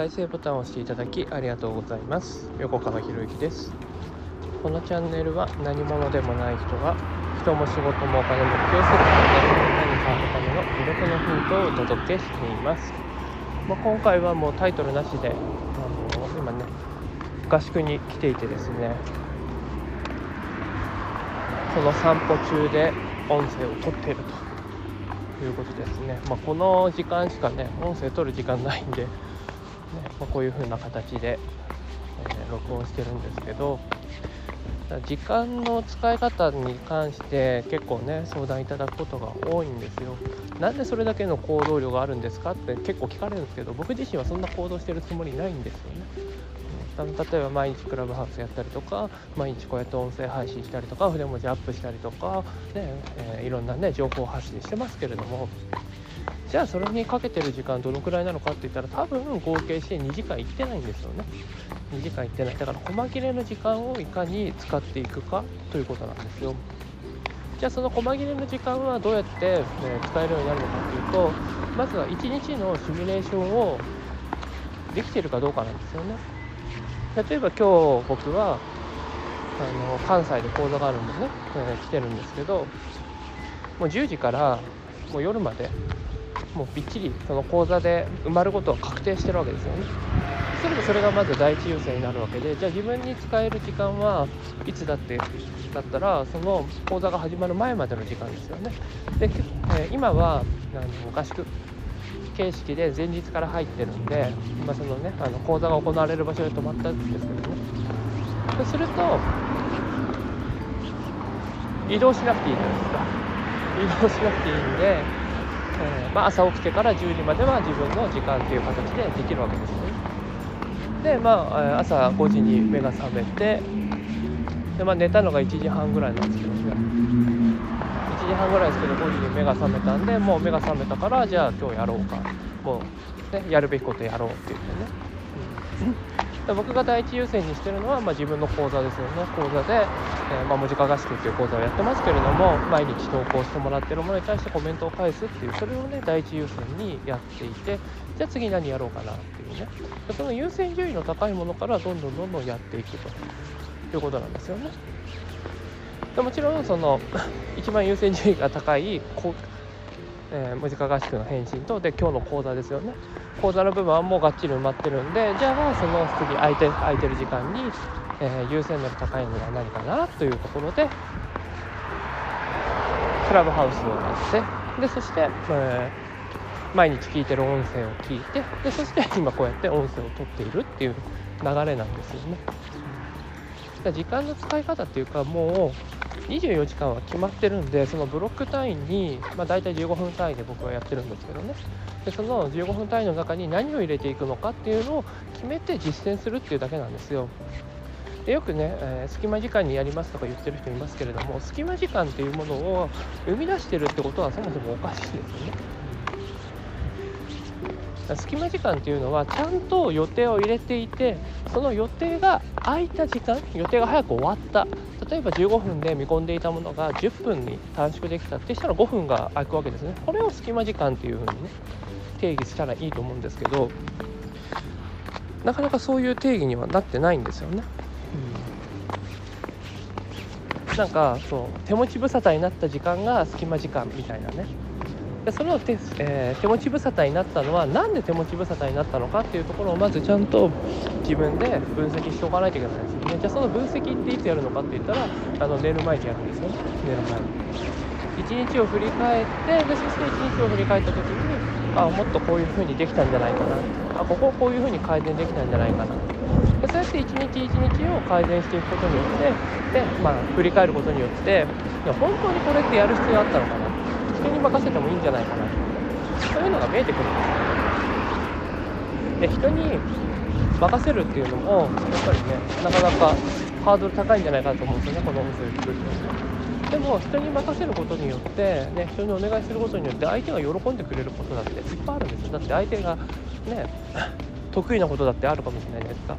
再生ボタンを押していただきありがとうございます。横川博之です。このチャンネルは何者でもない人が人も仕事もお金も気をする何者何かのための魅力のヒントをお届けしています、まあ、今回はもうタイトルなしであの今ね合宿に来ていてですねその散歩中で音声を撮っているということですね、まあ、この時間しかね音声撮る時間ないんで、まあ、こういう風な形で、えー録音してるんですけど時間の使い方に関して結構ね相談いただくことが多いんですよ。なんでそれだけの行動量があるんですかって結構聞かれるんですけど僕自身はそんな行動してるつもりないんですよね。例えば毎日クラブハウスやったりとか毎日こうやって音声配信したりとか筆文字アップしたりとか、ねえーいろんなね情報発信してますけれどもじゃあそれにかけてる時間どのくらいなのかって言ったら多分合計して2時間いってないんですよね。2時間いってない。だから細切れの時間をいかに使っていくかということなんですよ。じゃあその細切れの時間はどうやって、え使えるようになるのかっていうとまずは1日のシミュレーションをできてるかどうかなんですよね。例えば今日僕はあの関西で講座があるんでね、えー来てるんですけどもう10時からもう夜までもうびっちりその講座で埋まることは確定してるわけですよね。それでそれがまず第一優先になるわけでじゃあ自分に使える時間はいつだってだったらその講座が始まる前までの時間ですよね。で、え今はあの合宿形式で前日から入ってるんで、まあ、そのねあの講座が行われる場所で泊まったんですけどねそうすると移動しなくていいじゃないですか移動しなくていいんで、えまあ、朝起きてから10時までは自分の時間っていう形でできるわけですよね。でまあ朝5時に目が覚めてで、まあ、寝たのが1時半ぐらいなんですけどね1時半ぐらいですけど5時に目が覚めたんでもう目が覚めたからじゃあ今日やろうか。もう、ね、やるべきことやろうって言ってね、うん、で僕が第一優先にしてるのは、まあ、自分の講座ですよね講座で、えーまあ、文字化合宿っていう講座をやってますけれども毎日投稿してもらってるものに対してコメントを返すっていうそれをね第一優先にやっていてじゃあ次何やろうかなっていうねでその優先順位の高いものからどんどんどんどんやっていくということなんですよね。でもちろんその 一番優先順位が高い、えー文字化合宿の返信とで今日の講座ですよね講座の部分はもうがっちり埋まってるんでじゃあその次空いて空いてる時間に、えー優先度の高いのは何かなというところでクラブハウスをやってでそして、えー毎日聞いてる音声を聞いてでそして今こうやって音声を取っているっていう流れなんですよね。時間の使い方っていうかもう24時間は決まってるんでそのブロック単位に、まあ、大体15分単位で僕はやってるんですけどね。でその15分単位の中に何を入れていくのかっていうのを決めて実践するっていうだけなんですよ。でよくね、えー隙間時間にやりますとか言ってる人いますけれども隙間時間っていうものを生み出してるってことはそもそもおかしいですよね。隙間時間っていうのはちゃんと予定を入れていてその予定が空いた時間予定が早く終わった。例えば15分で見込んでいたものが10分に短縮できたってしたら5分が空くわけですね。これを隙間時間っていうふうにね定義したらいいと思うんですけどなかなかそういう定義にはなってないんですよね、うん。なんかそう手持ち無沙汰になった時間が隙間時間みたいなね。でそれを手,、えー手持ち無沙汰になったのはなんで手持ち無沙汰になったのかっていうところをまずちゃんと自分で分析しておかないといけないですよね。じゃあその分析っていつやるのかって言ったらあの寝る前にやるんですよね。寝る前に。一日を振り返ってでそして一日を振り返った時にあもっとこういう風にできたんじゃないかな。あここをこういう風に改善できたんじゃないかな。でそうやって一日一日を改善していくことによってで、まあ、振り返ることによって本当にこれってやる必要あったのかな。人に任せてもいいんじゃないかな。そういうのが見えてくるんです。よで人に任せるっていうのもやっぱりねなかなかハードル高いんじゃないかと思うんですよねこの音声を聞く人でも人に任せることによって、ね、人にお願いすることによって相手が喜んでくれることだっていっぱいあるんですよ。だって相手がね得意なことだってあるかもしれないじゃないですか。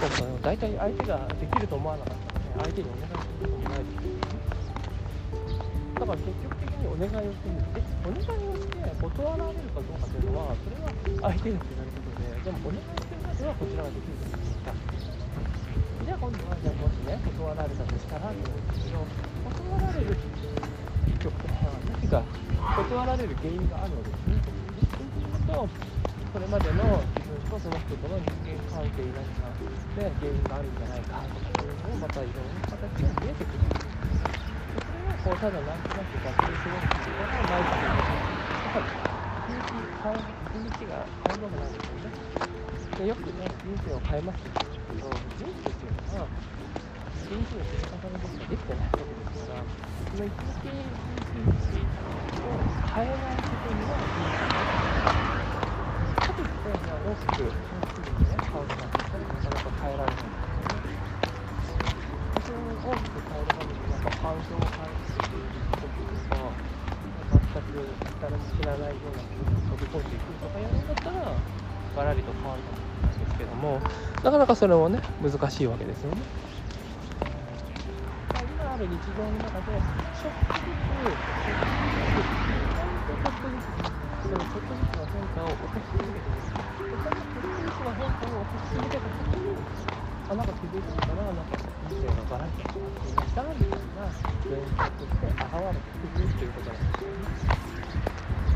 そうか大体相手ができると思わなかったらね相手にお願いすることもないですだから積極的にお願いをしてみるでお願いをして断られるかどうかというのはそれは相手にってなることででもお願いしてるまではこちらができるじゃないです。かじゃあ今度はじゃあもしね断られたとしたらって思うんです。けど断られる結局は何か断られる原因があるわけです。ねそうす。るとそれまでの自分とその人との人間関係に何かね原因があるんじゃないかとかいうのをまたいろんな形が見えてくるこうただなんとなく学習するっていうことはないっていうやっぱり一日一日が変わるわけなんですよねでよくね人生を変えますけど人生っていうのは一日の積み重ねでしかできてないわけですからその一日一日を変えないことには人生がかといって、まあ、大きく大きくね変わるかってなかなか変えられないんですよねそれを大きく変えるためになんか環境を変え知らないような飛び込んでいくとかやるんだったらガラリと変わるかもしれないですけどもなかなかそれもね難しいわけですよね。今ある日常の中でちょっとずつちょっとずつそのちょっとずつの変化を起こし続けてるそのちょっとずつの変化を起こし続けた時にあなんか気づいたからなんか人生がガラリと変わっていましたみたいな現象として現れてくるってい。うのは簡単なんですよ。ね、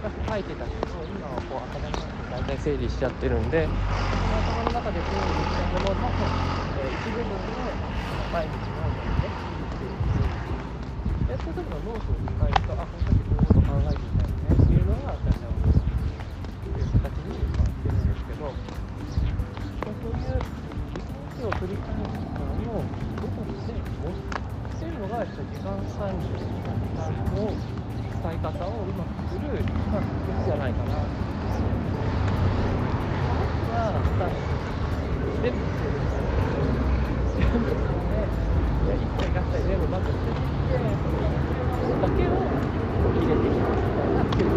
昔書いてたけど、今はこう頭の中で大体整理しちゃってるんで、その頭の中で整理したものの、えー一部分で毎日ノートにね、で、そういうのノートを見返すと、あ、この時こういうこと考えていたよねっていうのが大体分かるっていう形にまあしてるんですけど、そういう一日を繰り返す時間をどこにね、持ってるのが、時間管理、時間の伝え方をうまくする、まあ、秘訣じゃないかな。まずは、全部してる全部して、1回合体全部まずしていって、それだけを入れていくみたいなスキル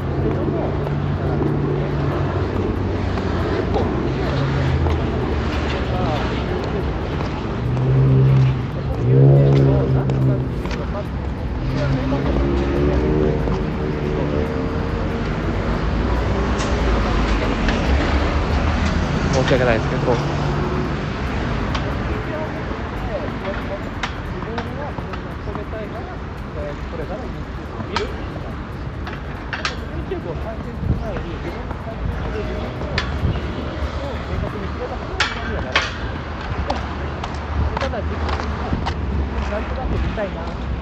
ですけども、あのね結構、そういうのを何とかっていうのをまず、それはね、まず申し訳ないですけど。ただなんとなく見たいな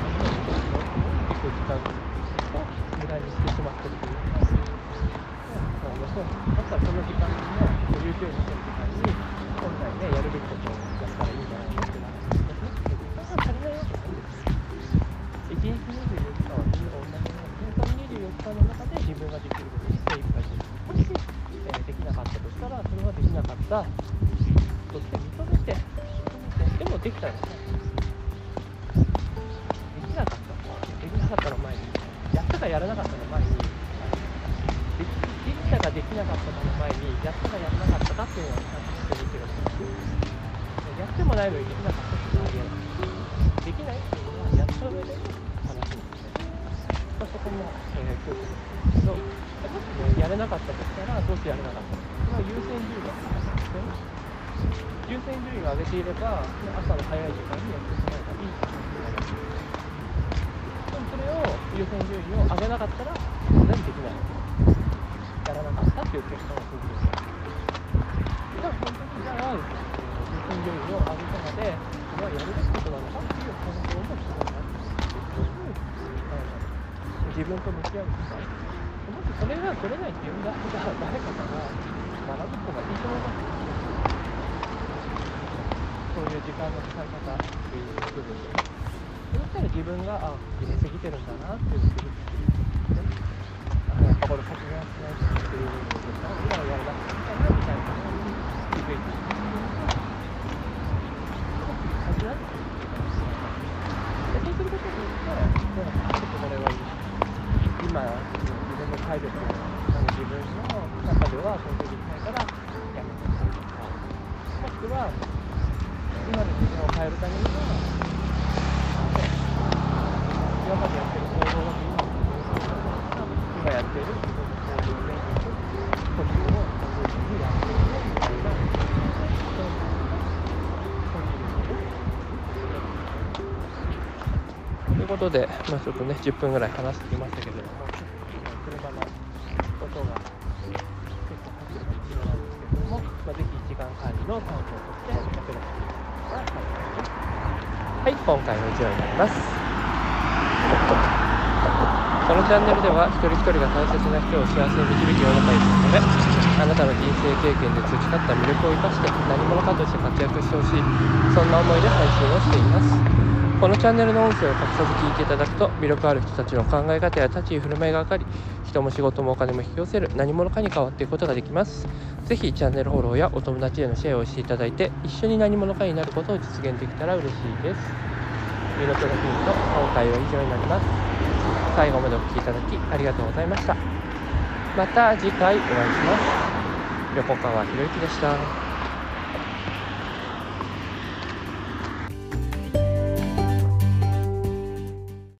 できなかったとして認めて、認めて、でもできたよね。できなかった。できなかったの前に、やったかやらなかったの前に、できできたかできなかったかの前に、やったかやらなかったかっていうのはちゃんとしてできる。やってもないのにできなかったっていうのはありえない。できないっていうのは、やった上で話すんですね。まあ、そこも、えー、気をつけてるんですけど、もしね、やれなかったとしたら、どうしてやれなかったのか。優先順位が。優先順位が上げていれば、朝の早い時間にやってしまえばいいっていうのがあるでもそれを優先順位を上げなかったら、当然できない。やらなかったっていう結果が出てくる。じゃあ、本当にじゃあ、優先順位を上げたので、これはやるべきことなのかっていう感想も必要になってくるっていう自分と向き合う時間。もしそれが取れないっていうんだったら、誰かから学ぶ方がいいと思います。そういう時間の使い方っていう部分で。そしたら自分が、あ、入れすぎてるんだなっていうのを気づくっていうね。やっぱころ先にやってないっていうのを今はやらなくていなみたいなイメージ先だってそうすることによってちょっとこれはいい今自分の体力自分の中ではできないからやめてほしいとかもしくは今の自分を変えるためには今までやってる行動だと今今やってる自分の行動で呼吸をこういうふうにやってるねみたいなそういうということで、まあ、ちょっとね10分ぐらい話してきましたけれど。も車の音が結構入ってるかもしれないんですけれども、まあ、ぜひ時間管理の参考としてはい、今回の以上になります。このチャンネルでは一人一人が大切な人を幸せに導き世の中にするためあなたの人生経験で培った魅力を生かして何者かとして活躍してほしいそんな思いで配信をしていますこのチャンネルの音声を隠さず聞いていただくと魅力ある人たちの考え方や立ち居振る舞いが分かり人も仕事もお金も引き寄せる何者かに変わっていくことができます。ぜひチャンネルフォローやお友達へのシェアをしていただいて一緒に何者かになることを実現できたら嬉しいです。ミノトロフィンの今回は以上になります。最後までお聴きいただきありがとうございました。また次回お会いします。横川博之でした。